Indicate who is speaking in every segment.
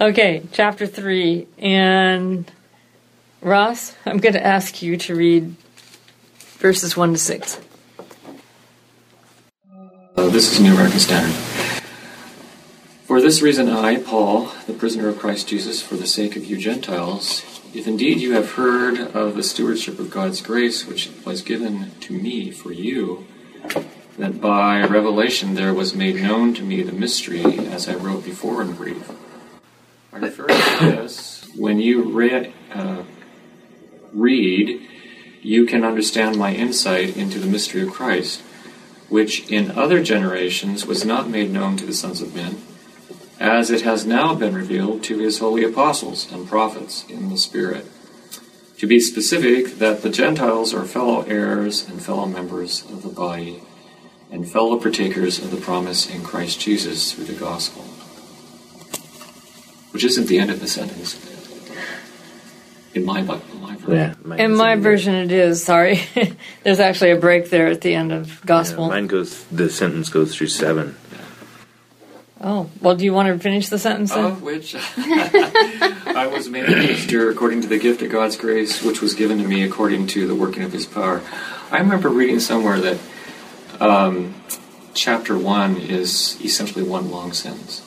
Speaker 1: Okay, chapter 3. And Ross, I'm going to ask you to read verses 1 to 6.
Speaker 2: Uh, this is New American Standard. For this reason, I, Paul, the prisoner of Christ Jesus, for the sake of you Gentiles, if indeed you have heard of the stewardship of God's grace which was given to me for you, that by revelation there was made known to me the mystery, as I wrote before in brief. This when you read, uh, read, you can understand my insight into the mystery of Christ, which in other generations was not made known to the sons of men, as it has now been revealed to his holy apostles and prophets in the Spirit. To be specific, that the Gentiles are fellow heirs and fellow members of the body, and fellow partakers of the promise in Christ Jesus through the gospel. Which isn't the end of the sentence. In my, Bi- my version.
Speaker 3: Yeah, mine
Speaker 1: In my version, it is. Sorry. There's actually a break there at the end of
Speaker 3: yeah,
Speaker 1: gospel.
Speaker 3: mine goes. The sentence goes through seven.
Speaker 1: oh, well, do you want to finish the sentence then?
Speaker 2: Of which I was made a minister according to the gift of God's grace, which was given to me according to the working of His power. I remember reading somewhere that um, chapter one is essentially one long sentence,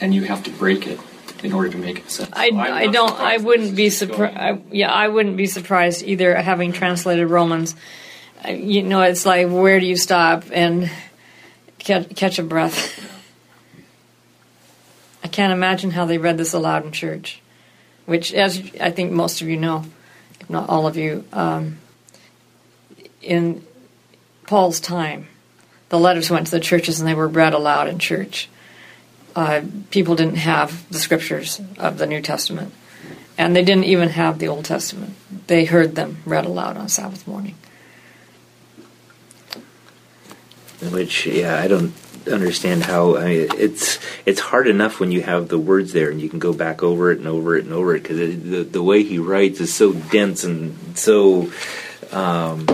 Speaker 2: and you have to break it in order to make it a sentence.
Speaker 1: I,
Speaker 2: I'm
Speaker 1: I don't. I wouldn't be
Speaker 2: this is going-
Speaker 1: surprised. Yeah, I wouldn't be surprised either. Having translated Romans, Uh, you know, it's like where do you stop and catch, catch a breath? I can't imagine how they read this aloud in church, which, as I think most of you know, if not all of you, um, in Paul's time, the letters went to the churches and they were read aloud in church uh, people didn't have the scriptures of the New Testament, and they didn't even have the Old Testament. They heard them read aloud on Sabbath morning.
Speaker 3: Which yeah, I don't understand how. I mean, it's it's hard enough when you have the words there and you can go back over it and over it and over it because the the way he writes is so dense and so. Um,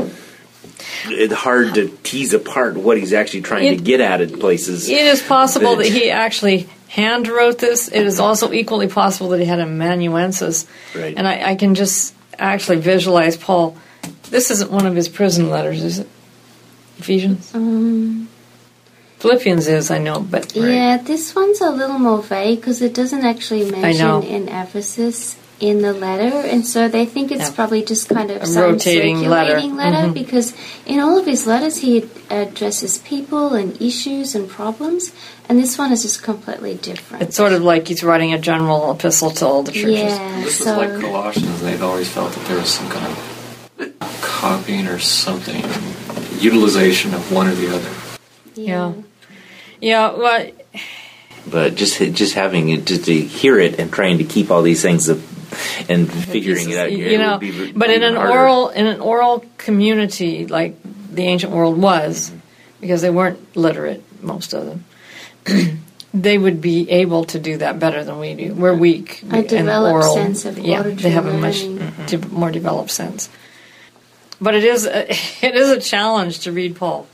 Speaker 3: it's hard to tease apart what he's actually trying
Speaker 1: It-
Speaker 3: to get at in places.
Speaker 1: It is possible that
Speaker 3: That-
Speaker 1: he actually hand wrote this. It is also equally possible that he had amanuensis.
Speaker 3: Right.
Speaker 1: And I, I can just actually visualize Paul. This isn't one of his prison letters, is it? Ephesians?
Speaker 4: Um,
Speaker 1: Philippians is, I know, but
Speaker 4: Yeah, this one's a little more vague because it doesn't actually mention in Ephesus in the letter, and so they think it's
Speaker 1: Yeah.
Speaker 4: probably just kind of
Speaker 1: A
Speaker 4: some
Speaker 1: rotating letter.
Speaker 4: circulating letter
Speaker 1: Mhm.
Speaker 4: because in all of his letters he addresses people and issues and problems, and this one is just completely different.
Speaker 1: it's sort of like he's writing a general epistle to all the churches.
Speaker 4: yeah,
Speaker 2: This is
Speaker 4: so
Speaker 2: like Colossians. They've always felt that there was some kind of copying or something, utilization of one or the other.
Speaker 1: Yeah. Yeah, well,
Speaker 3: but just just having it just to hear it and trying to keep all these things up and figuring it out.
Speaker 1: you
Speaker 3: it
Speaker 1: know
Speaker 3: would be
Speaker 1: but in an
Speaker 3: harder.
Speaker 1: oral in an oral community like the ancient world was mm-hmm. because they weren't literate most of them they would be able to do that better than we do we're weak
Speaker 4: A
Speaker 1: and
Speaker 4: developed
Speaker 1: oral
Speaker 4: sense of
Speaker 1: yeah they have a much
Speaker 4: learning. Mm-hmm.
Speaker 1: de- more developed sense but it is a, it is a challenge to read paul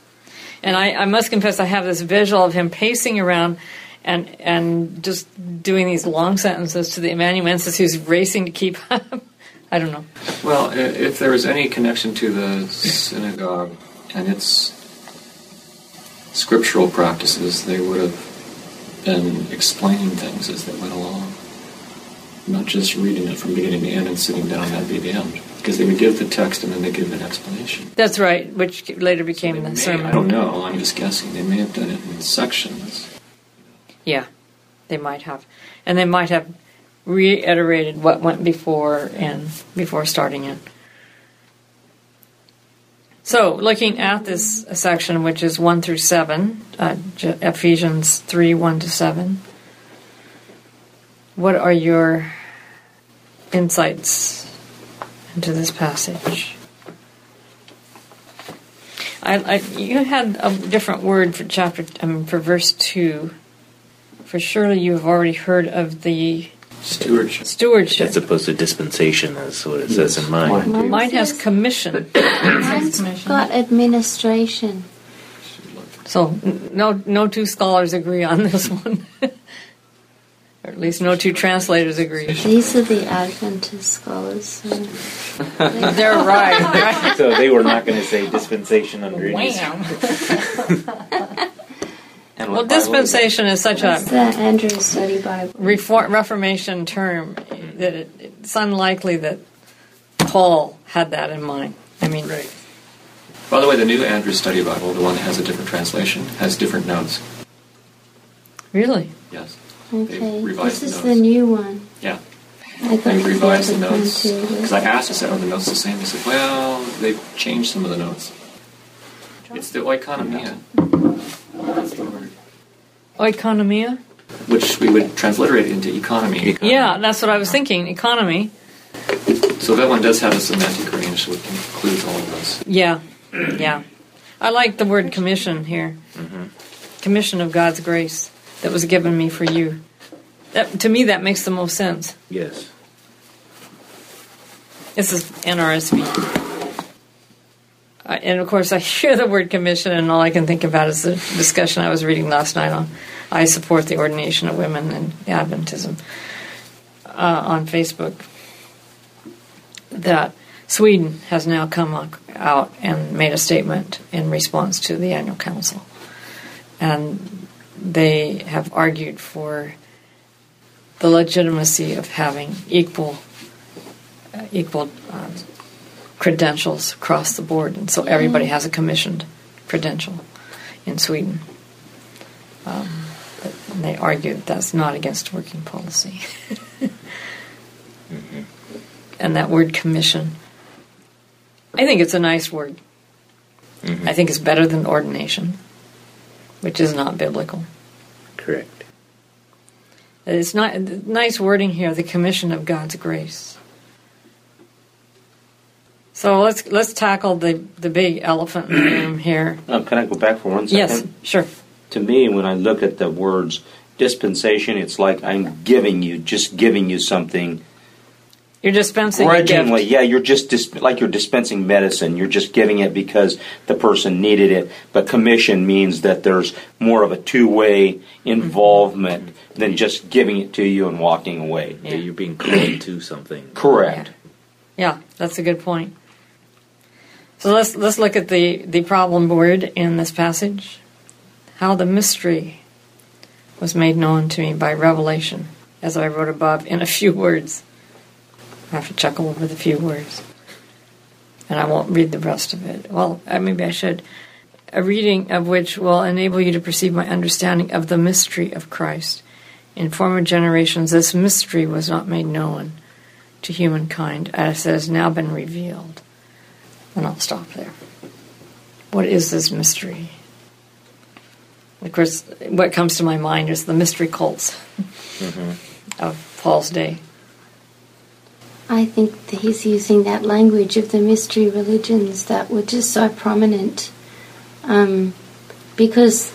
Speaker 1: and I, I must confess i have this visual of him pacing around and and just doing these long sentences to the amanuensis who's racing to keep up. I don't know.
Speaker 2: Well, if there was any connection to the synagogue and its scriptural practices, they would have been explaining things as they went along, not just reading it from beginning to end and sitting down at the end. Because they would give the text and then they give an explanation.
Speaker 1: That's right, which later became
Speaker 2: They
Speaker 1: the
Speaker 2: may-
Speaker 1: sermon.
Speaker 2: I don't know. I'm just guessing. They may have done it in sections.
Speaker 1: Yeah, they might have, and they might have reiterated what went before and before starting it. So, looking at this section, which is one through seven, uh, Ephesians three one to seven. What are your insights into this passage? I, I, you had a different word for chapter, I mean, for verse two. For surely you have already heard of the
Speaker 2: Stewardship.
Speaker 1: stewardship.
Speaker 3: As opposed to dispensation, is what it says in mine.
Speaker 2: Mine.
Speaker 1: Mine has commission.
Speaker 4: Mine's got administration.
Speaker 1: So no, no two scholars agree on this one. Or at least no two translators agree.
Speaker 4: These are the Adventist scholars. So.
Speaker 1: They're right, right?
Speaker 3: So they were not going to say dispensation under any
Speaker 1: Wham!
Speaker 5: And
Speaker 1: Well,
Speaker 5: what is
Speaker 1: dispensation is such
Speaker 4: That's
Speaker 1: a
Speaker 4: the Andrews Study Bible.
Speaker 1: reform, Reformation term that it, it's unlikely that Paul had that in mind. I mean, right.
Speaker 2: By the way, the new Andrews Study Bible, the one that has a different translation, has different notes.
Speaker 1: really?
Speaker 2: Yes.
Speaker 4: Okay,
Speaker 2: revised
Speaker 4: this is
Speaker 2: the
Speaker 4: the new one.
Speaker 2: Yeah.
Speaker 4: I thought
Speaker 2: They
Speaker 4: it was
Speaker 2: revised the
Speaker 4: the other one
Speaker 2: notes. Because I asked, I said, are the notes the same? He said, well, they've changed some of the notes. It's the oikonomia. That's the word.
Speaker 1: Oikonomia?
Speaker 2: Which we would transliterate into economy.
Speaker 1: Yeah, that's what I was thinking. Economy.
Speaker 2: So that one does have a semantic range, so it includes all of those.
Speaker 1: Yeah, yeah. I like the word commission here. Mm-hmm. Commission of God's grace that was given me for you. That, to me, that makes the most sense.
Speaker 3: Yes.
Speaker 1: This is NRSV. And of course, I hear the word commission, and all I can think about is the discussion I was reading last night on I support the ordination of women in Adventism uh, on Facebook. That Sweden has now come out and made a statement in response to the annual council. And they have argued for the legitimacy of having equal uh, equal uh, credentials across the board, and so everybody mm. has a commissioned credential in Sweden. Um, but they argue that that's not against working policy. Mm-hmm. And that word commission, I think it's a nice word. Mm-hmm. I think it's better than ordination, which is not biblical.
Speaker 3: Correct.
Speaker 1: It's not nice wording here. The commission of God's grace. So let's let's tackle the the big elephant in the room here.
Speaker 5: Uh, can I go back for one second?
Speaker 1: Yes, sure.
Speaker 5: To me, when I look at the words dispensation, it's like I'm giving you, just giving you something.
Speaker 1: You're dispensing a
Speaker 5: Originally,
Speaker 1: gift.
Speaker 5: yeah, you're just dis- like you're dispensing medicine. You're just giving it because the person needed it. But commission means that there's more of a two-way involvement than just giving it to you and walking away.
Speaker 3: Yeah. You're being called to something.
Speaker 5: Correct.
Speaker 1: Yeah, that's a good point. So let's let's look at the the problem word in this passage. How the mystery was made known to me by revelation, as I wrote above in a few words. I have to chuckle over the few words, and I won't read the rest of it. Well, uh, maybe I should. A reading of which will enable you to perceive my understanding of the mystery of Christ. In former generations, this mystery was not made known to humankind as it has now been revealed. And I'll stop there. What is this mystery? Of course, what comes to my mind is the mystery cults of Paul's day.
Speaker 4: I think that he's using that language of the mystery religions that were just so prominent. Um, because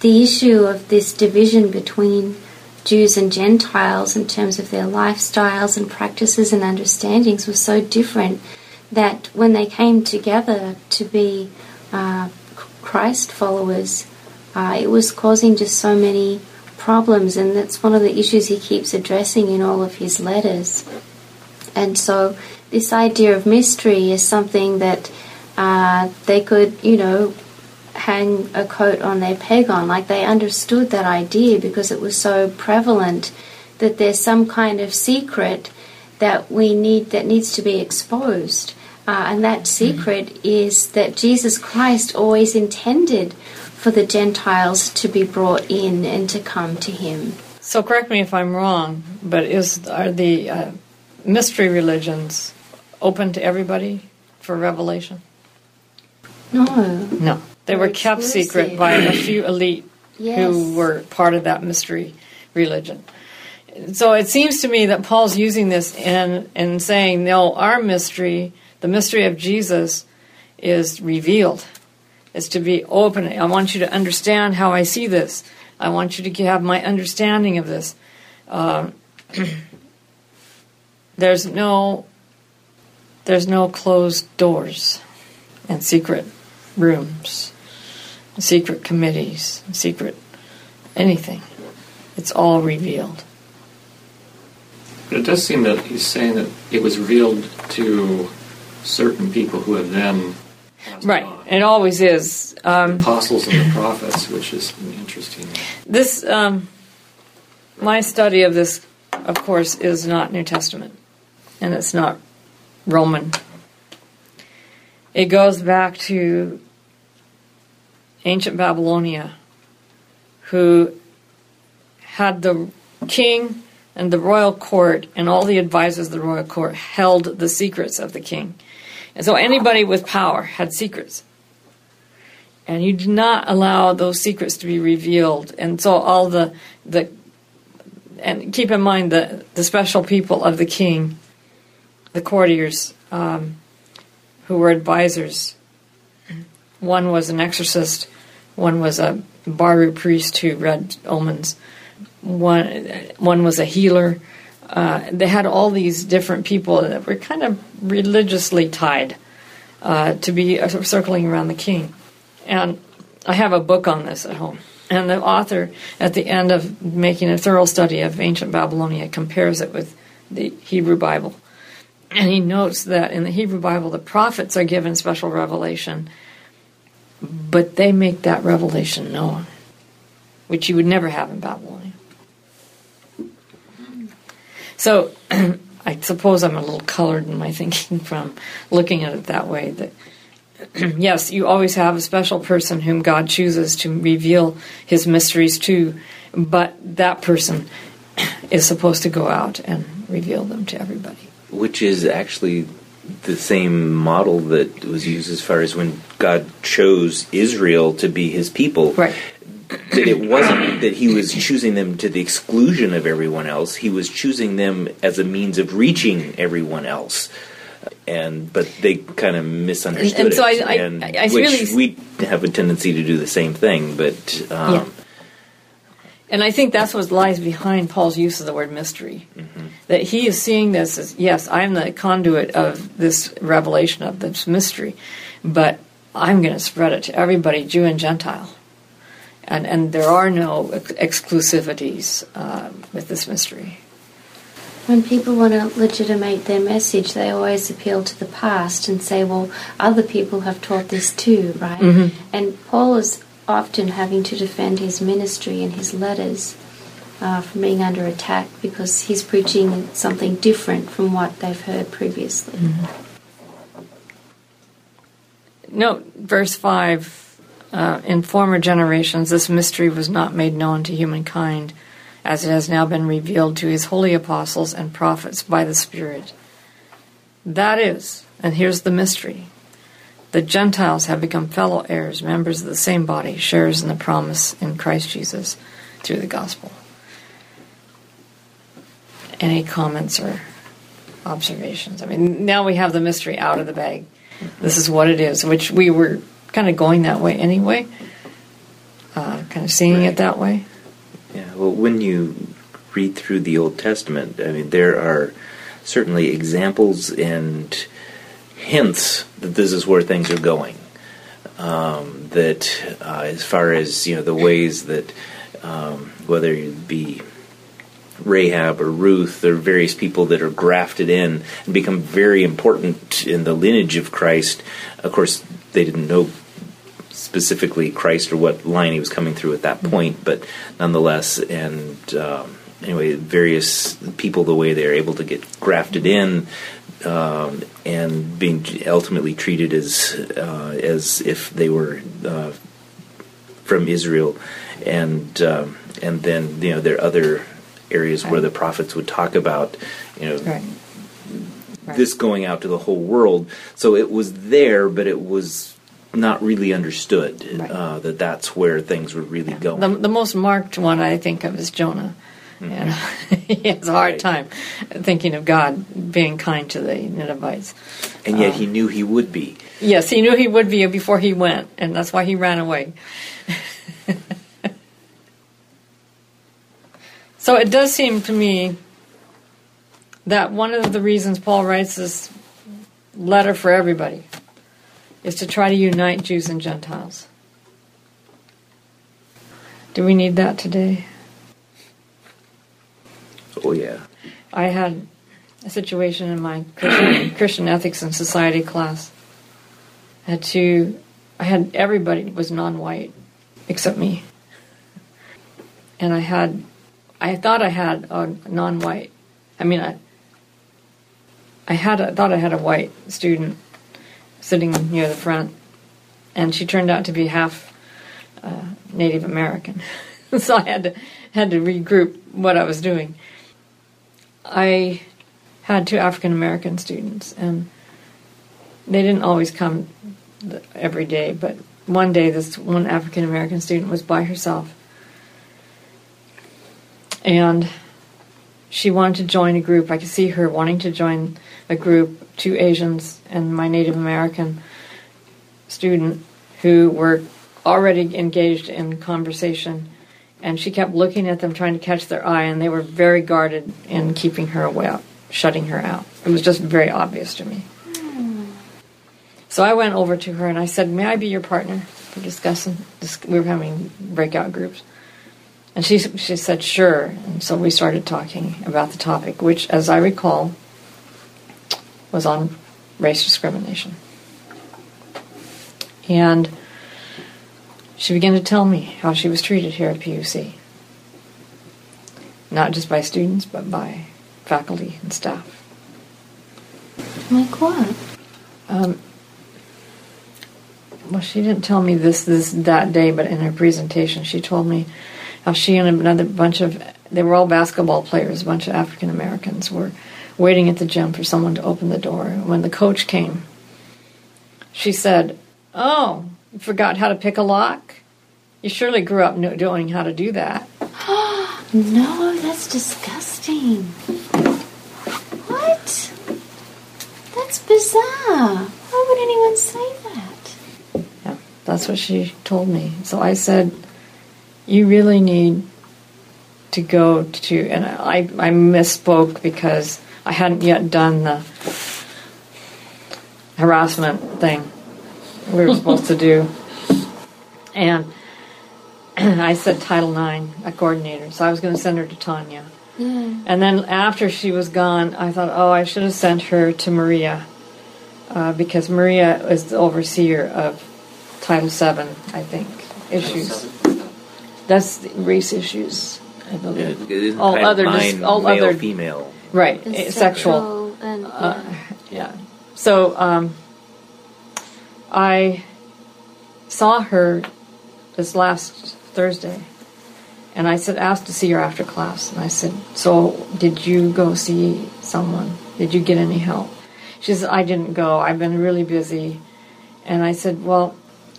Speaker 4: the issue of this division between Jews and Gentiles in terms of their lifestyles and practices and understandings was so different that when they came together to be uh, Christ followers, uh, it was causing just so many problems, and that's one of the issues he keeps addressing in all of his letters. And so, this idea of mystery is something that uh, they could, you know, hang a coat on their peg on. Like they understood that idea because it was so prevalent that there's some kind of secret that we need that needs to be exposed. Uh, and that secret is that Jesus Christ always intended for the Gentiles to be brought in and to come to Him.
Speaker 1: So correct me if I'm wrong, but is are the uh, mystery religions open to everybody for revelation?
Speaker 4: No.
Speaker 1: No. They were kept secret by a few elite
Speaker 4: Yes.
Speaker 1: who were part of that mystery religion. So it seems to me that Paul's using this and and saying, no, our mystery, the mystery of Jesus, is revealed. It's to be open. I want you to understand how I see this. I want you to have my understanding of this. Um, there's no there's no closed doors and secret rooms, secret committees, secret anything. It's all revealed.
Speaker 2: But it does seem that he's saying that it was revealed to certain people who have then
Speaker 1: Right.
Speaker 2: on.
Speaker 1: It always is. Um,
Speaker 2: apostles and the prophets, which is interesting.
Speaker 1: this, um, my study of this, of course, is not New Testament, and it's not Roman. It goes back to ancient Babylonia, who had the king and the royal court and all the advisors of the royal court held the secrets of the king. And so anybody with power had secrets. And you did not allow those secrets to be revealed. And so all the the and keep in mind the the special people of the king, the courtiers, um, who were advisors. One was an exorcist, one was a Baru priest who read omens, one one was a healer. Uh, they had all these different people that were kind of religiously tied uh, to be uh, circling around the king. And I have a book on this at home. And the author, at the end of making a thorough study of ancient Babylonia, compares it with the Hebrew Bible. And he notes that in the Hebrew Bible, the prophets are given special revelation, but they make that revelation known, which you would never have in Babylonia. So I suppose I'm a little colored in my thinking from looking at it that way. That yes, you always have a special person whom God chooses to reveal his mysteries to, but that person is supposed to go out and reveal them to everybody.
Speaker 3: which is actually the same model that was used as far as when God chose Israel to be his people.
Speaker 1: Right.
Speaker 3: That it wasn't that he was choosing them to the exclusion of everyone else. He was choosing them as a means of reaching everyone else. And but they kind of misunderstood
Speaker 1: And- and so
Speaker 3: it,
Speaker 1: I- I-
Speaker 3: and
Speaker 1: I- I
Speaker 3: which
Speaker 1: really-
Speaker 3: we have a tendency to do the same thing. But um,
Speaker 1: Yeah. And I think that's what lies behind Paul's use of the word mystery. That he is seeing this as, yes, I'm the conduit of this revelation of this mystery, but I'm going to spread it to everybody, Jew and Gentile. And, and there are no ex- exclusivities uh, with this mystery.
Speaker 4: When people want to legitimate their message, they always appeal to the past and say, well, other people have taught this too, right?
Speaker 1: Mm-hmm.
Speaker 4: And Paul is often having to defend his ministry and his letters uh, from being under attack because he's preaching something different from what they've heard previously.
Speaker 1: Note verse 5 uh, In former generations, this mystery was not made known to humankind, as it has now been revealed to his holy apostles and prophets by the Spirit. That is, and here's the mystery the Gentiles have become fellow heirs, members of the same body, sharers in the promise in Christ Jesus through the gospel. Any comments or observations? I mean, now we have the mystery out of the bag. This is what it is, which we were kind of going that way anyway, uh, kind of seeing it that way.
Speaker 3: Yeah, well, when you read through the Old Testament, I mean, there are certainly examples and hints that this is where things are going. Um, that uh, as far as you know, the ways that um, whether it be Rahab or Ruth, there are various people that are grafted in and become very important in the lineage of Christ. Of course, they didn't know specifically Christ or what line he was coming through at that point, but nonetheless, and um, anyway, various people, the way they're able to get grafted in. Um, and being ultimately treated as uh, as if they were uh, from Israel, and um, and then you know there are other areas where the prophets would talk about you know
Speaker 1: Right. Right.
Speaker 3: this going out to the whole world. So it was there, but it was not really understood
Speaker 1: Right.
Speaker 3: uh, that that's where things were really going.
Speaker 1: The, the most marked one I think of is Jonah. And he has a hard
Speaker 3: Right.
Speaker 1: time thinking of God being kind to the Ninevites.
Speaker 3: and yet he knew he would be.
Speaker 1: Yes, he knew he would be before he went, and that's why he ran away. so it does seem to me that one of the reasons Paul writes this letter for everybody is to try to unite Jews and Gentiles. Do we need that today?
Speaker 3: Oh yeah.
Speaker 1: I had a situation in my Christian, Christian ethics and society class. I had to, I had everybody was non-white except me, and I had, I thought I had a non-white. I mean, I, I had, I thought I had a white student sitting near the front, and she turned out to be half uh, Native American. so I had to had to regroup what I was doing. I had two African American students, and they didn't always come every day. But one day, this one African American student was by herself, and she wanted to join a group. I could see her wanting to join a group, two Asians and my Native American student who were already engaged in conversation. And she kept looking at them, trying to catch their eye, and they were very guarded in keeping her away, shutting her out. It was just very obvious to me. So I went over to her and I said, May I be your partner for discussing? We were having breakout groups. And she, she said, Sure. And so we started talking about the topic, which, as I recall, was on race discrimination. And she began to tell me how she was treated here at PUC. Not just by students, but by faculty and staff.
Speaker 4: Like what?
Speaker 1: Um, well, she didn't tell me this this that day, but in her presentation, she told me how she and another bunch of they were all basketball players, a bunch of African Americans were waiting at the gym for someone to open the door. When the coach came, she said, "Oh, you forgot how to pick a lock? You surely grew up knowing how to do that."
Speaker 4: No, that's disgusting. What? That's bizarre. Why would anyone say that?
Speaker 1: Yeah, that's what she told me. So I said, "You really need to go to," and I I misspoke because I hadn't yet done the harassment thing we were supposed to do, and I said Title IX, a coordinator. So I was going to send her to Tanya.
Speaker 4: Yeah.
Speaker 1: And then after she was gone, I thought, oh, I should have sent her to Maria uh, because Maria is the overseer of Title VII, I think, issues. That's the race issues, I
Speaker 3: Yeah, it isn't
Speaker 1: All
Speaker 3: Title
Speaker 1: other dis- all
Speaker 3: male,
Speaker 1: other-
Speaker 3: female.
Speaker 1: Right,
Speaker 4: And
Speaker 1: eh, sexual.
Speaker 4: and
Speaker 1: Uh,
Speaker 4: yeah.
Speaker 1: yeah. So um, I saw her this last Thursday, and I said, asked to see her after class, and I said, "So did you go see someone? Did you get any help?" She said, "I didn't go. I've been really busy," and I said, "Well."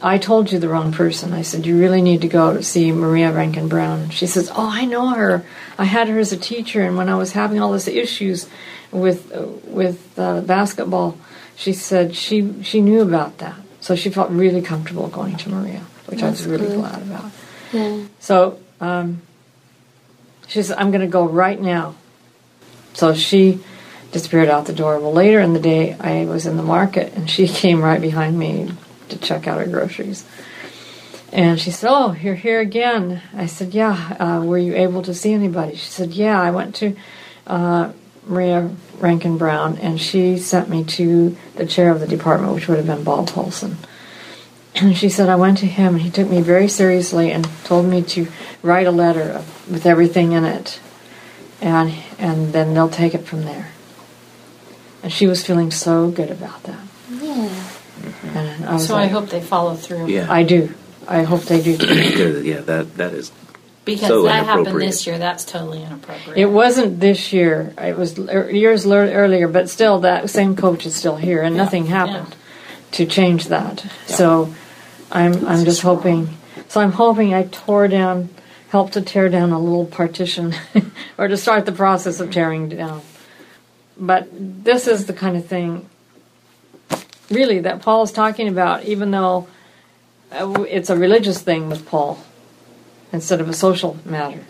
Speaker 1: I told you the wrong person. I said, You really need to go to see Maria Rankin Brown. She says, Oh, I know her. I had her as a teacher, and when I was having all these issues with uh, with uh, basketball, she said she she knew about that, so she felt really comfortable going to Maria, which I was
Speaker 4: That's
Speaker 1: really
Speaker 4: good.
Speaker 1: glad about.
Speaker 4: yeah.
Speaker 1: So um, she said, "I'm going to go right now." So she disappeared out the door. Well, later in the day, I was in the market, and she came right behind me to check out her groceries. And she said, "Oh, you're here again." I said, "Yeah. Uh, were you able to see anybody?" She said, "Yeah. I went to uh, Maria Rankin Brown, and she sent me to the chair of the department, which would have been Bob Paulson." And she said, I went to him, and he took me very seriously and told me to write a letter with everything in it, and and then they'll take it from there. And she was feeling so good about that.
Speaker 4: Yeah.
Speaker 1: And I was
Speaker 6: So I hope they follow through.
Speaker 3: Yeah.
Speaker 1: I do. I hope they do.
Speaker 3: yeah, that that is
Speaker 6: Because
Speaker 3: So
Speaker 6: that happened this year. That's totally inappropriate.
Speaker 1: It wasn't this year. It was er, years lear- earlier, but still, that same coach is still here, and
Speaker 6: Yeah,
Speaker 1: nothing
Speaker 6: yeah.
Speaker 1: happened to change that. So, I'm I'm just hoping. So I'm hoping I tore down, helped to tear down a little partition, or to start the process of tearing down. But this is the kind of thing, really, that Paul is talking about. Even though uh, it's a religious thing with Paul, instead of a social matter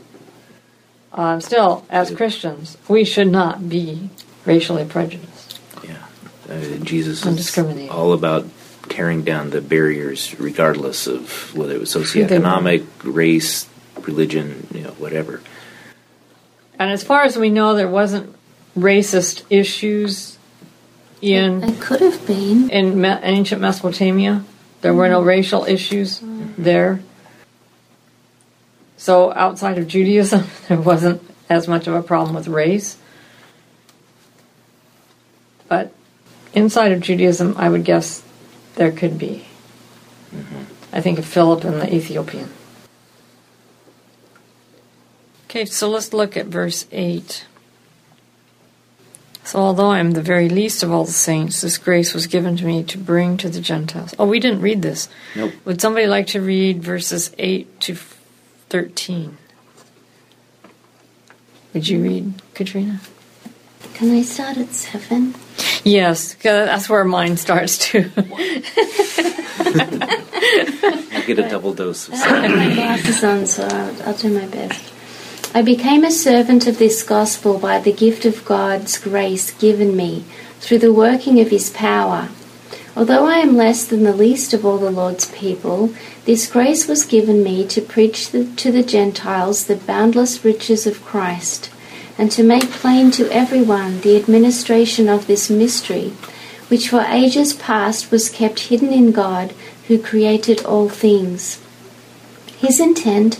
Speaker 1: um, still, as Christians, we should not be racially prejudiced.
Speaker 3: yeah. Uh, Jesus is all about tearing down the barriers, regardless of whether it was socioeconomic, race, religion, you know, whatever.
Speaker 1: And as far as we know, there wasn't racist issues in
Speaker 4: It could have been.
Speaker 1: in Me- ancient Mesopotamia. There were no mm. racial issues mm. there. So outside of Judaism, there wasn't as much of a problem with race. But inside of Judaism, I would guess there could be. Mm-hmm. I think of Philip and the Ethiopian. Okay, so let's look at verse 8. So, although I am the very least of all the saints, this grace was given to me to bring to the Gentiles. Oh, we didn't read this.
Speaker 3: Nope.
Speaker 1: Would somebody like to read verses 8 to 13? Would you read, Katrina?
Speaker 4: Can I start at seven?
Speaker 1: Yes, that's where mine starts too.
Speaker 3: I get a double dose of
Speaker 4: I have my glasses on, so I'll, I'll do my best. I became a servant of this gospel by the gift of God's grace given me through the working of his power. Although I am less than the least of all the Lord's people, this grace was given me to preach the, to the Gentiles the boundless riches of Christ, and to make plain to everyone the administration of this mystery, which for ages past was kept hidden in God who created all things. His intent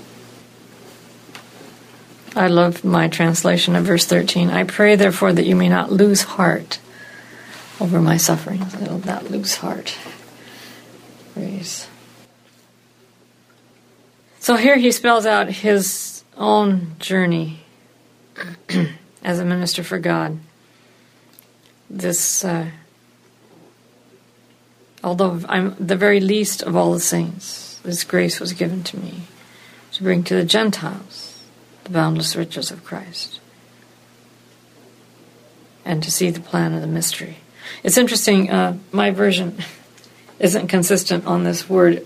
Speaker 1: I love my translation of verse 13. I pray, therefore, that you may not lose heart over my sufferings. I will not lose heart. Praise. So here he spells out his own journey as a minister for God. This, uh, although I'm the very least of all the saints, this grace was given to me to bring to the Gentiles the boundless riches of Christ and to see the plan of the mystery. It's interesting, uh, my version isn't consistent on this word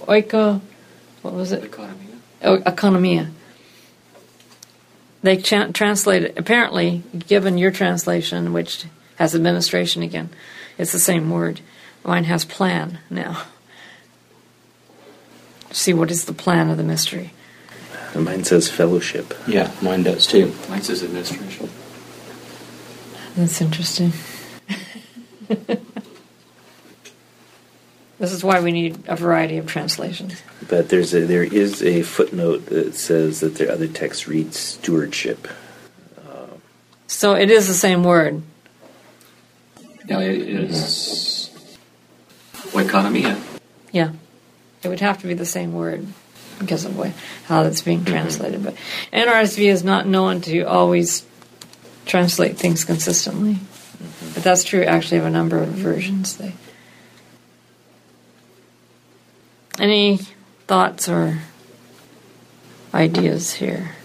Speaker 1: oiko, what was it?
Speaker 2: Economy.
Speaker 1: Oh, economia. They cha- translate it, apparently, given your translation, which has administration again, it's the same word. Mine has plan now. See what is the plan of the mystery.
Speaker 3: Mine says fellowship.
Speaker 5: Yeah, mine does too.
Speaker 2: Mine says administration.
Speaker 1: That's interesting. this is why we need a variety of translations.
Speaker 3: But there's a, there is a footnote that says that the other text reads stewardship.
Speaker 1: So it is the same word.
Speaker 2: Yeah, it is mm-hmm. oikonomia.
Speaker 1: Yeah. It would have to be the same word because of way, how that's being translated. But NRSV is not known to always translate things consistently. Mm-hmm. But that's true actually of a number of versions. They Any thoughts or ideas here?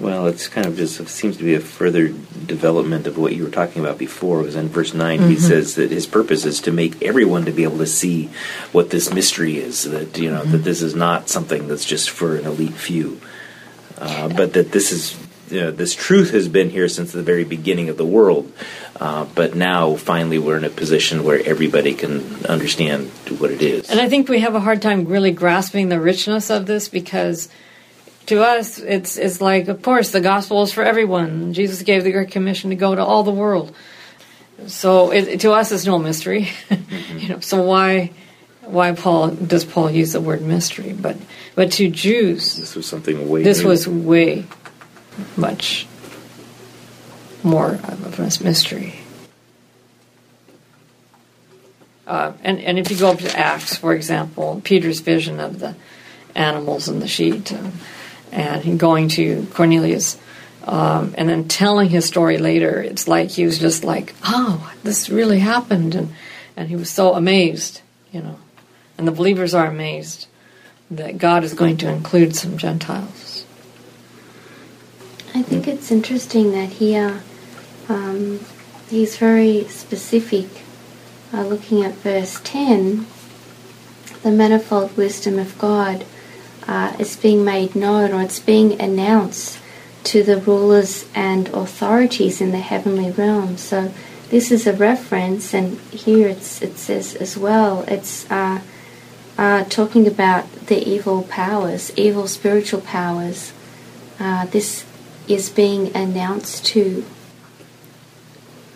Speaker 3: Well, it's kind of just it seems to be a further development of what you were talking about before. Because in verse 9 he says that his purpose is to make everyone to be able to see what this mystery is. That you know that this is not something that's just for an elite few, uh, but that this is you know, this truth has been here since the very beginning of the world. Uh, but now finally we're in a position where everybody can understand what it is.
Speaker 1: And I think we have a hard time really grasping the richness of this because to us it's it's like of course the gospel is for everyone. Jesus gave the great commission to go to all the world. So it, to us it's no mystery. you know, so why why Paul does Paul use the word mystery? But but to Jews
Speaker 3: this was something way.
Speaker 1: this
Speaker 3: new.
Speaker 1: was way much more of a mystery. Uh, and, and if you go up to Acts, for example, Peter's vision of the animals in the sheet, um, and going to Cornelius, um, and then telling his story later, it's like he was just like, "Oh, this really happened," and and he was so amazed, you know. And the believers are amazed that God is going to include some Gentiles.
Speaker 4: I think it's interesting that here um, he's very specific. Uh, looking at verse 10, the manifold wisdom of God uh, is being made known or it's being announced to the rulers and authorities in the heavenly realm. So this is a reference, and here it's, it says as well, it's uh, uh, talking about the evil powers, evil spiritual powers. Uh, this is being announced to.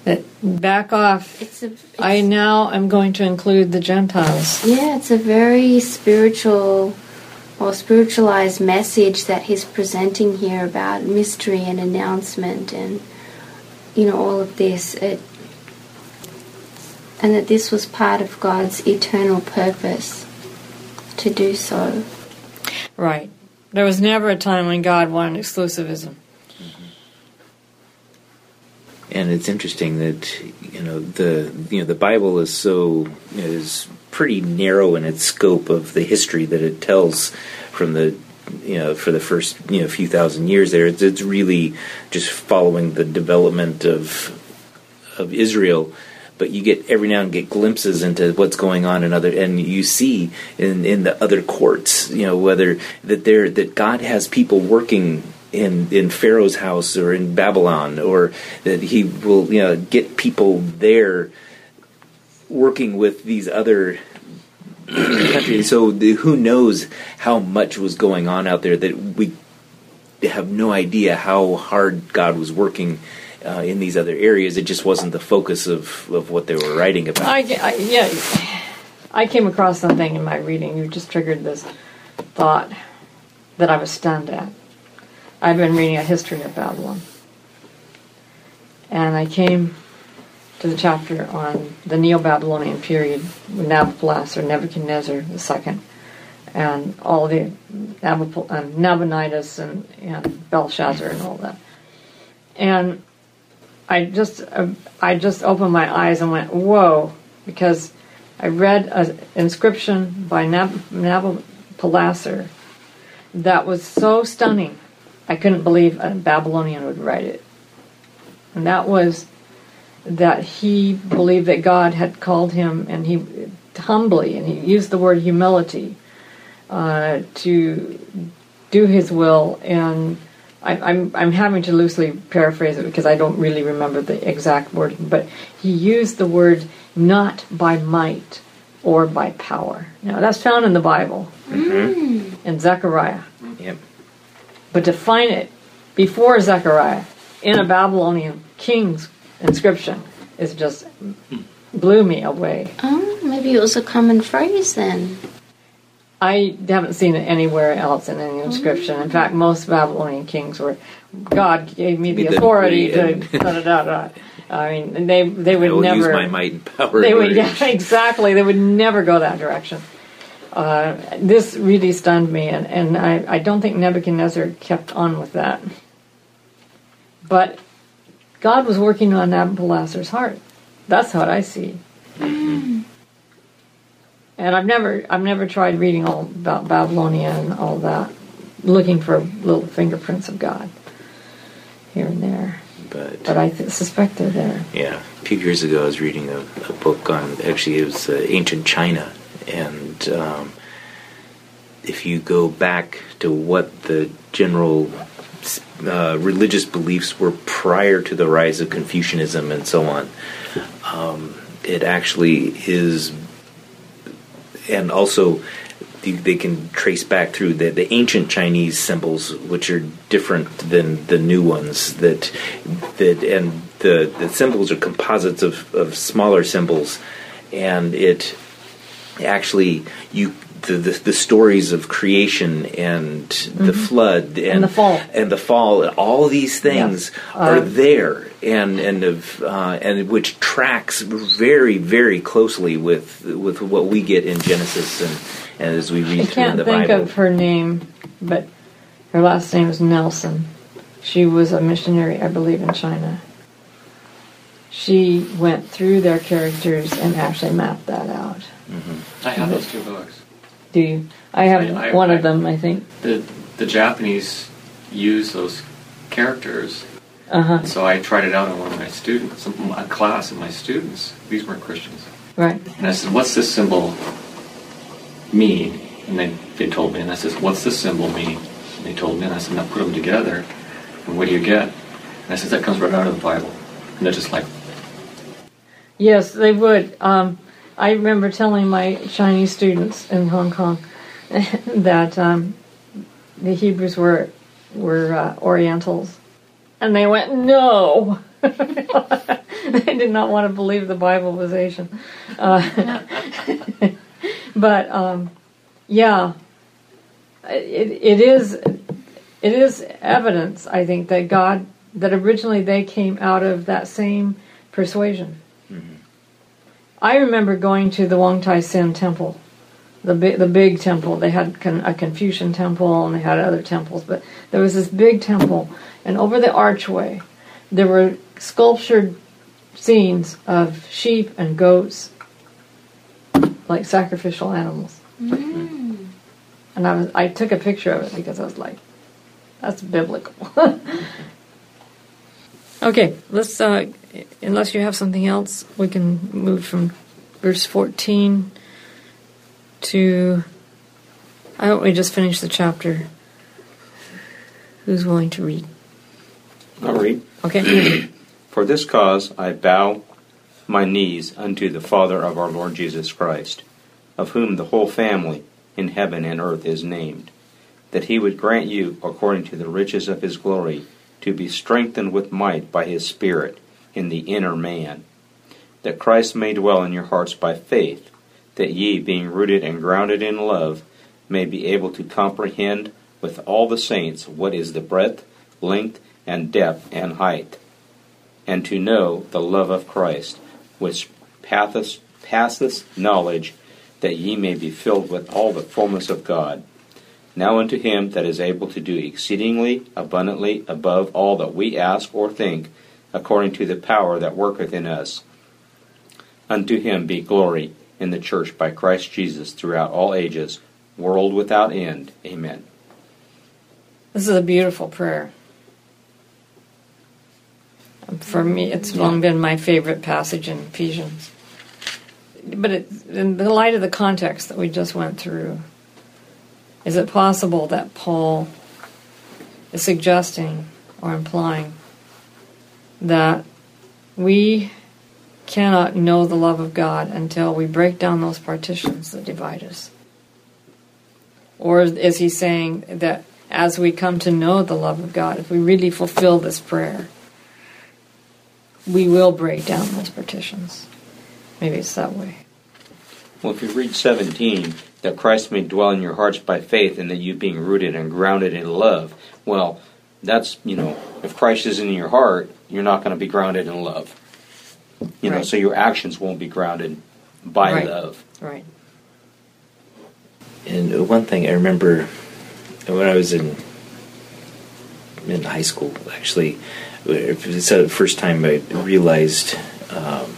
Speaker 1: That back off.
Speaker 4: It's a. It's,
Speaker 1: I now am going to include the Gentiles.
Speaker 4: yeah, it's a very spiritual or spiritualized message that he's presenting here about mystery and announcement and you know all of this. It, and that this was part of God's eternal purpose to do so.
Speaker 1: Right. There was never a time when God wanted exclusivism.
Speaker 3: And it's interesting that you know the you know the Bible is so is pretty narrow in its scope of the history that it tells from the you know for the first you know few thousand years there. It's, it's really just following the development of of Israel. But you get every now and get glimpses into what's going on in other and you see in in the other courts you know whether that there that God has people working in in Pharaoh's house or in Babylon or that he will you know get people there working with these other countries so the, who knows how much was going on out there that we have no idea how hard God was working uh, in these other areas. It just wasn't the focus of, of what they were writing about.
Speaker 1: I, I, yeah, I came across something in my reading. You just triggered this thought that I was stunned at. I've been reading a history of Babylon. And I came to the chapter on the Neo Babylonian period with Nabopolassar, Nebuchadnezzar II, and all the Nabop- uh, Nabonidus and, and Belshazzar and all that. And I just uh, I just opened my eyes and went whoa because I read an inscription by Nab- Nabopolassar that was so stunning I couldn't believe a Babylonian would write it and that was that he believed that God had called him and he humbly and he used the word humility uh, to do his will and I, I'm I'm having to loosely paraphrase it because I don't really remember the exact wording, but he used the word not by might or by power. Now that's found in the Bible in Zechariah. But to find it before Zechariah in a Babylonian king's inscription is just blew me away.
Speaker 4: Oh, maybe it was a common phrase then.
Speaker 1: I haven't seen it anywhere else in any inscription. In oh. fact, most Babylonian kings were, God gave me the authority to
Speaker 3: decree
Speaker 1: da da da da. I mean, they they
Speaker 3: I
Speaker 1: would
Speaker 3: will
Speaker 1: never.
Speaker 3: use my might and power.
Speaker 1: They would, yeah, exactly. They would never go that direction. Uh, this really stunned me, and, and I, I don't think Nebuchadnezzar kept on with that. But God was working on Nabopolassar's heart. That's what I see. And I've never I've never tried reading all about Babylonia and all that, looking for little fingerprints of God here and there.
Speaker 3: But,
Speaker 1: But I th- suspect they're there.
Speaker 3: yeah, a few years ago, I was reading a, a book on actually it was uh, ancient China, and um, if you go back to what the general uh, religious beliefs were prior to the rise of Confucianism and so on, um, it actually is, and also they can trace back through the, the ancient Chinese symbols, which are different than the new ones. That that and the the symbols are composites of, of smaller symbols, and it actually you the, the, the stories of creation and the flood and,
Speaker 1: the fall.
Speaker 3: and the fall and all these things
Speaker 1: Yeah.
Speaker 3: are
Speaker 1: Uh,
Speaker 3: there and and of uh, and which tracks very very closely with with what we get in Genesis and, and as we read
Speaker 1: I
Speaker 3: through
Speaker 1: can't
Speaker 3: the
Speaker 1: think
Speaker 3: Bible.
Speaker 1: of her name, but her last name is Nelson. She was a missionary, I believe, in China. She went through their characters and actually mapped that out.
Speaker 2: I have those two books.
Speaker 1: Do you? I have
Speaker 2: I- I-
Speaker 1: one
Speaker 2: I-
Speaker 1: of them, I think.
Speaker 2: The the Japanese use those characters
Speaker 1: Uh-huh.
Speaker 2: So I tried it out on one of my students, a class of my students. These weren't Christians.
Speaker 1: Right.
Speaker 2: And I said, what's this symbol mean? And they, they told me. And I said, what's this symbol mean? And they told me. And I said, now put them together. And what do you get? And I said, that comes right out of the Bible. And they're just like,
Speaker 1: Yes, they would. Um, I remember telling my Chinese students in Hong Kong that um, the Hebrews were were uh, Orientals, and they went, "No." they did not want to believe the Bible was Asian, uh, but um, yeah, it, it is it is evidence. I think that God that originally they came out of that same persuasion. I remember going to the Wong Tai Sin temple, the big, the big temple. They had con- a Confucian temple and they had other temples, but there was this big temple, and over the archway, there were sculptured scenes of sheep and goats, like sacrificial animals. Mm. And I was, I took a picture of it because I was like, that's biblical. okay, let's. Uh, unless you have something else, we can move from verse 14 to. I don't we just finish the chapter. Who's willing to read?
Speaker 5: I'll read.
Speaker 1: Okay.
Speaker 5: For this cause I bow my knees unto the Father of our Lord Jesus Christ, of whom the whole family in heaven and earth is named, that he would grant you, according to the riches of his glory, to be strengthened with might by his Spirit in the inner man, that Christ may dwell in your hearts by faith, that ye, being rooted and grounded in love, may be able to comprehend with all the saints what is the breadth, length, and depth, and height, and to know the love of Christ, which passeth, knowledge, that ye may be filled with all the fullness of God. Now unto him that is able to do exceedingly abundantly above all that we ask or think, according to the power that worketh in us. Unto him be glory in the church by Christ Jesus throughout all ages, world without end. Amen.
Speaker 1: This is a beautiful prayer. For me, it's long been my favorite passage in Ephesians. But it, in the light of the context that we just went through, is it possible that Paul is suggesting or implying that we cannot know the love of God until we break down those partitions that divide us? Or is he saying that as we come to know the love of God, if we really fulfill this prayer, we will break down those partitions? Maybe it's that way.
Speaker 5: Well, if you read 17, that Christ may dwell in your hearts by faith, and that you being rooted and grounded in love, well, that's, you know, if Christ isn't in your heart, you're not going to be grounded in love. You know, so your actions won't be grounded by
Speaker 1: Right.
Speaker 5: love.
Speaker 1: Right.
Speaker 3: And one thing I remember when I was in in high school, actually, it's the first time I realized um,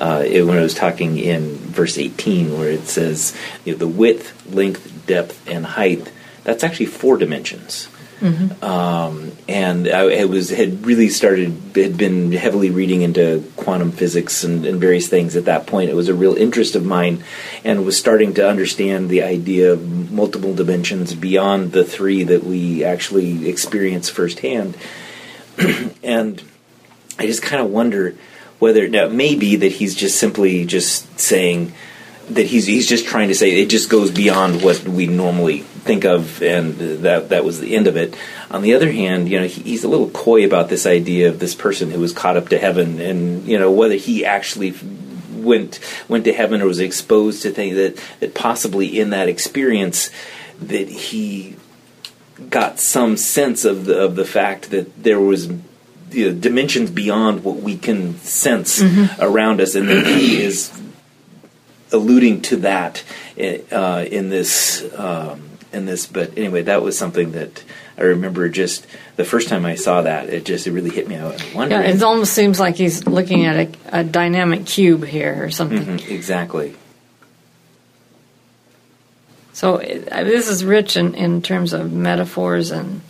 Speaker 3: uh, it, when I was talking in verse 18, where it says you know, the width, length, depth, and height. That's actually four dimensions. Um, and I, I was had really started had been heavily reading into quantum physics and, and various things at that point. It was a real interest of mine, and was starting to understand the idea of multiple dimensions beyond the three that we actually experience firsthand. and I just kind of wonder whether now it may be that he's just simply just saying that he's he's just trying to say it just goes beyond what we normally think of, and that that was the end of it. On the other hand, you know, he, he's a little coy about this idea of this person who was caught up to heaven, and you know whether he actually went went to heaven or was exposed to things that that possibly in that experience that he got some sense of the of the fact that there was you know, dimensions beyond what we can sense around us, and that he is alluding to that uh, in this um, in this. But anyway, that was something that I remember. Just the first time I saw that, it just it really hit me. I was
Speaker 1: Yeah, it almost seems like he's looking at a, a dynamic cube here or something.
Speaker 3: Mhm, exactly.
Speaker 1: So it, uh, this is rich in, in terms of metaphors and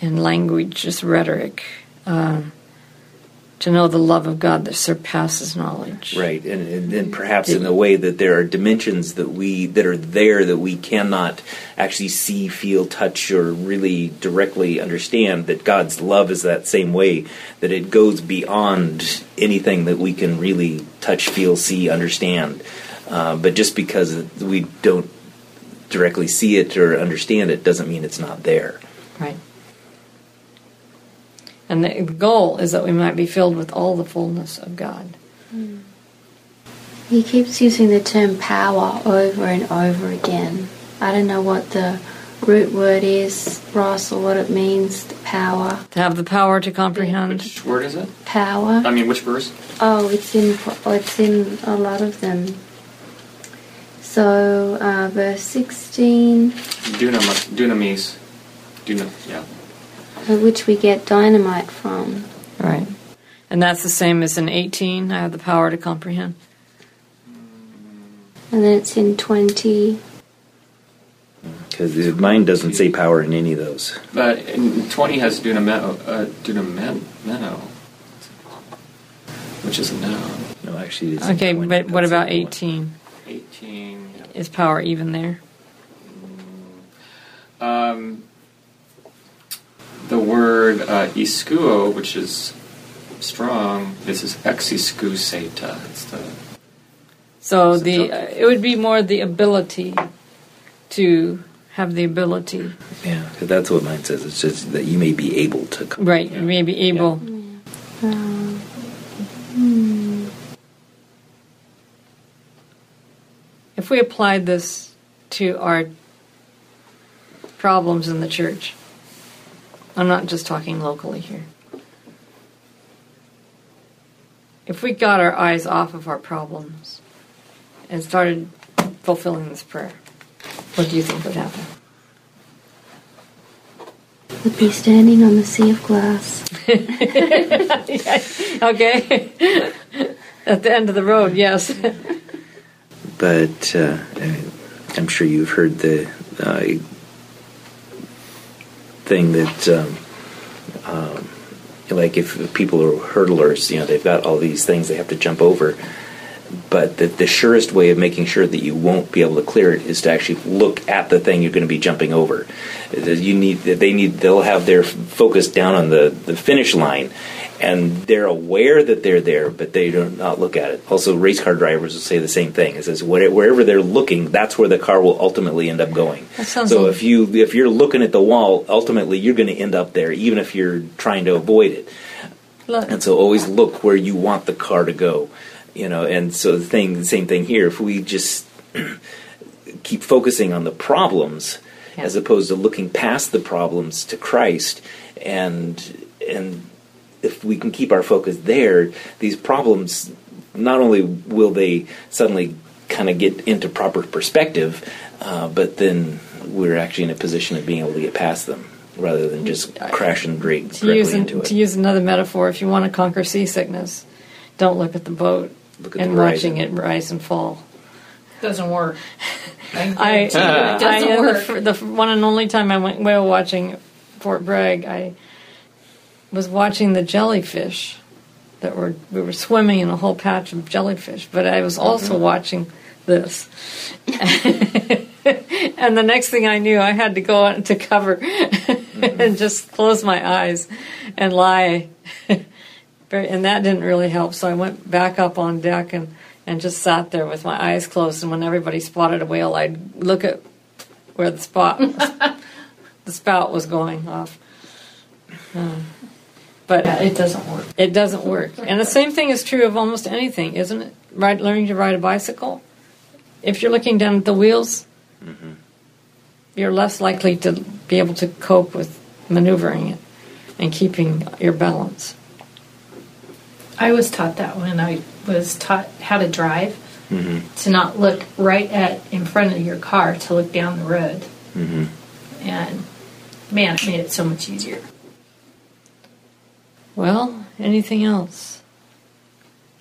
Speaker 1: in language, just rhetoric. Um, to know the love of God that surpasses knowledge.
Speaker 3: Right, and, and, and perhaps in the way that there are dimensions that we that are there that we cannot actually see, feel, touch, or really directly understand. That God's love is that same way that it goes beyond anything that we can really touch, feel, see, understand. Uh, but just because we don't directly see it or understand it doesn't mean it's not there.
Speaker 1: Right. And the goal is that we might be filled with all the fullness of God.
Speaker 4: He keeps using the term power over and over again. I don't know what the root word is, Ross, or what it means, the power.
Speaker 1: To have the power to comprehend.
Speaker 2: Which word is it?
Speaker 4: Power.
Speaker 2: I mean, which verse?
Speaker 4: Oh, it's in it's in a lot of them. So, uh, verse 16,
Speaker 2: Dunam- dunamis. Duna, yeah.
Speaker 4: Which we get dynamite from.
Speaker 1: Right. And that's the same as in 18. I have the power to comprehend.
Speaker 4: And then it's in 20.
Speaker 3: Because mine doesn't say power in any of those.
Speaker 2: But in 20 has dunameno, uh, dunameno, which is a noun.
Speaker 3: No, actually, it's
Speaker 1: Okay,
Speaker 3: 20,
Speaker 1: but what about
Speaker 3: the one.
Speaker 1: 18?
Speaker 2: 18.
Speaker 1: Is power even there?
Speaker 2: Um, the word uh, iskuo, which is strong, this is exiskuseta. It's the
Speaker 1: So the uh, it would be more the ability to have the ability,
Speaker 3: Yeah, that's what mine says. It's just that you may be able to. Come.
Speaker 1: right?
Speaker 2: Yeah.
Speaker 1: Maybe able.
Speaker 4: Um, hmm.
Speaker 1: If we applied this to our problems in the church, I'm not just talking locally here. If we got our eyes off of our problems and started fulfilling this prayer, what do you think would happen?
Speaker 4: Would be standing on the sea of glass.
Speaker 1: okay. At the end of the road, yes.
Speaker 3: But uh, I'm sure you've heard the uh, thing that, um, um, like, if people are hurdlers, you know, they've got all these things they have to jump over. But the, the surest way of making sure that you won't be able to clear it is to actually look at the thing you're going to be jumping over. You need, they need, they'll have their focus down on the, the finish line, and they're aware that they're there, but they do not look at it. Also, race car drivers will say the same thing. It says wherever they're looking, that's where the car will ultimately end up going. So
Speaker 1: a-
Speaker 3: if you if you're looking at the wall, ultimately you're going to end up there, even if you're trying to avoid it. And so always look where you want the car to go, you know. And so the thing, the same thing here. If we just keep focusing on the problems
Speaker 1: Yeah.
Speaker 3: as opposed to looking past the problems to Christ, and and if we can keep our focus there, these problems not only will they suddenly kind of get into proper perspective, uh, but then we're actually in a position of being able to get past them rather than just crash and drag
Speaker 1: to use
Speaker 3: directly
Speaker 1: an,
Speaker 3: into it.
Speaker 1: to use another metaphor, if you want to conquer seasickness, don't look at the boat
Speaker 3: Look at
Speaker 1: and
Speaker 3: the
Speaker 1: watching it rise and fall.
Speaker 6: Doesn't work. I,
Speaker 1: I,
Speaker 6: guarantee you it doesn't
Speaker 1: I uh,
Speaker 6: work.
Speaker 1: The, the one and only time I went whale watching Fort Bragg, I was watching the jellyfish that were we were swimming in a whole patch of jellyfish, but I was also watching this. and the next thing I knew, I had to go out to cover and just close my eyes and lie. Very- and that didn't really help. So I went back up on deck and, and just sat there with my eyes closed. And when everybody spotted a whale, I'd look at where the spot, the spout was going off. Um, but
Speaker 6: Yeah, it doesn't work.
Speaker 1: it doesn't work. And the same thing is true of almost anything, isn't it? Right, learning to ride a bicycle. If you're looking down at the wheels, you're less likely to be able to cope with maneuvering it and keeping your balance.
Speaker 6: I was taught that when I was taught how to drive,
Speaker 3: Mm-hmm.
Speaker 6: to not look right at in front of your car, to look down the road.
Speaker 3: Mm-hmm.
Speaker 6: And man, it made it so much easier.
Speaker 1: Well, anything else?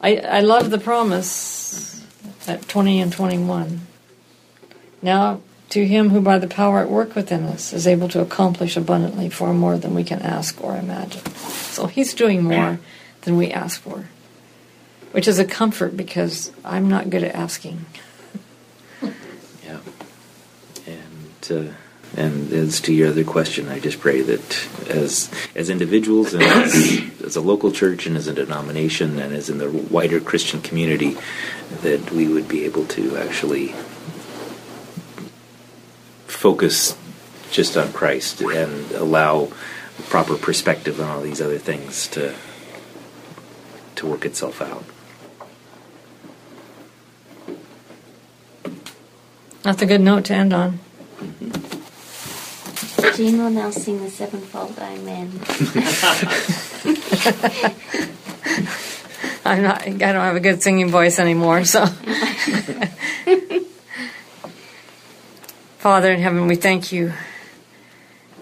Speaker 1: I, I love the promise at 20 and 21. Now to him who by the power at work within us is able to accomplish abundantly far more than we can ask or imagine. So he's doing more than we ask for, which is a comfort because I'm not good at asking.
Speaker 3: Yeah. And uh, and as to your other question, I just pray that as as individuals and as, as a local church and as a denomination and as in the wider Christian community, that we would be able to actually focus just on Christ and allow proper perspective on all these other things to to work itself out.
Speaker 1: That's a good note to end on. Mm-hmm.
Speaker 4: Jean will now sing the sevenfold Amen.
Speaker 1: I'm not. I don't have a good singing voice anymore. So, Father in heaven, we thank you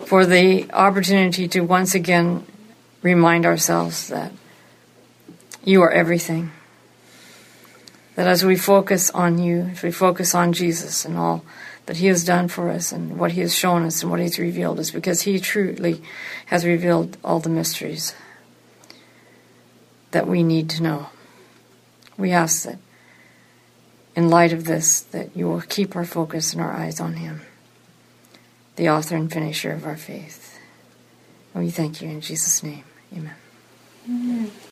Speaker 1: for the opportunity to once again remind ourselves that you are everything. That as we focus on you, if we focus on Jesus and all that He has done for us and what He has shown us and what He's revealed us, because He truly has revealed all the mysteries that we need to know. We ask that in light of this, that you will keep our focus and our eyes on Him, the author and finisher of our faith. And we thank you in Jesus' name. Amen.
Speaker 4: Amen.